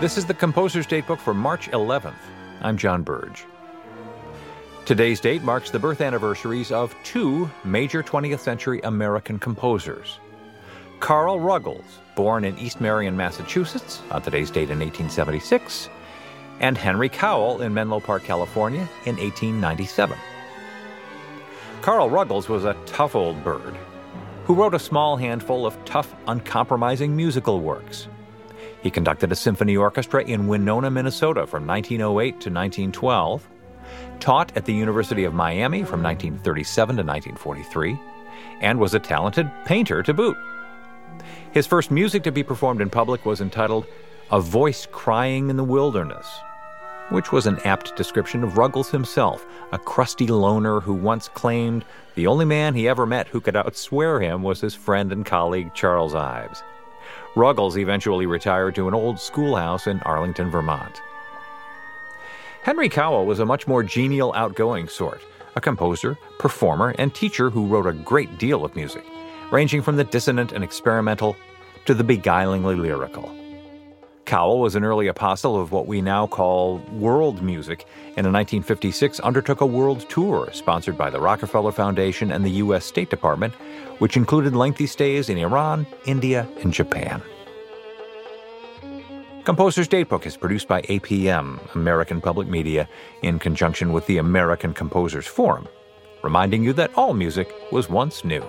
This is the Composer's Datebook for March 11th. I'm John Burge. Today's date marks the birth anniversaries of two major 20th century American composers. Carl Ruggles, born in East Marion, Massachusetts, on today's date in 1876, and Henry Cowell in Menlo Park, California, in 1897. Carl Ruggles was a tough old bird who wrote a small handful of tough, uncompromising musical works. He conducted a symphony orchestra in Winona, Minnesota from 1908 to 1912, taught at the University of Miami from 1937 to 1943, and was a talented painter to boot. His first music to be performed in public was entitled A Voice Crying in the Wilderness, which was an apt description of Ruggles himself, a crusty loner who once claimed the only man he ever met who could outswear him was his friend and colleague Charles Ives. Ruggles eventually retired to an old schoolhouse in Arlington, Vermont. Henry Cowell was a much more genial, outgoing sort, a composer, performer, and teacher who wrote a great deal of music, ranging from the dissonant and experimental to the beguilingly lyrical. Cowell was an early apostle of what we now call world music, and in 1956 undertook a world tour sponsored by the Rockefeller Foundation and the U.S. State Department, which included lengthy stays in Iran, India, and Japan. Composer's Datebook is produced by APM, American Public Media, in conjunction with the American Composers Forum, reminding you that all music was once new.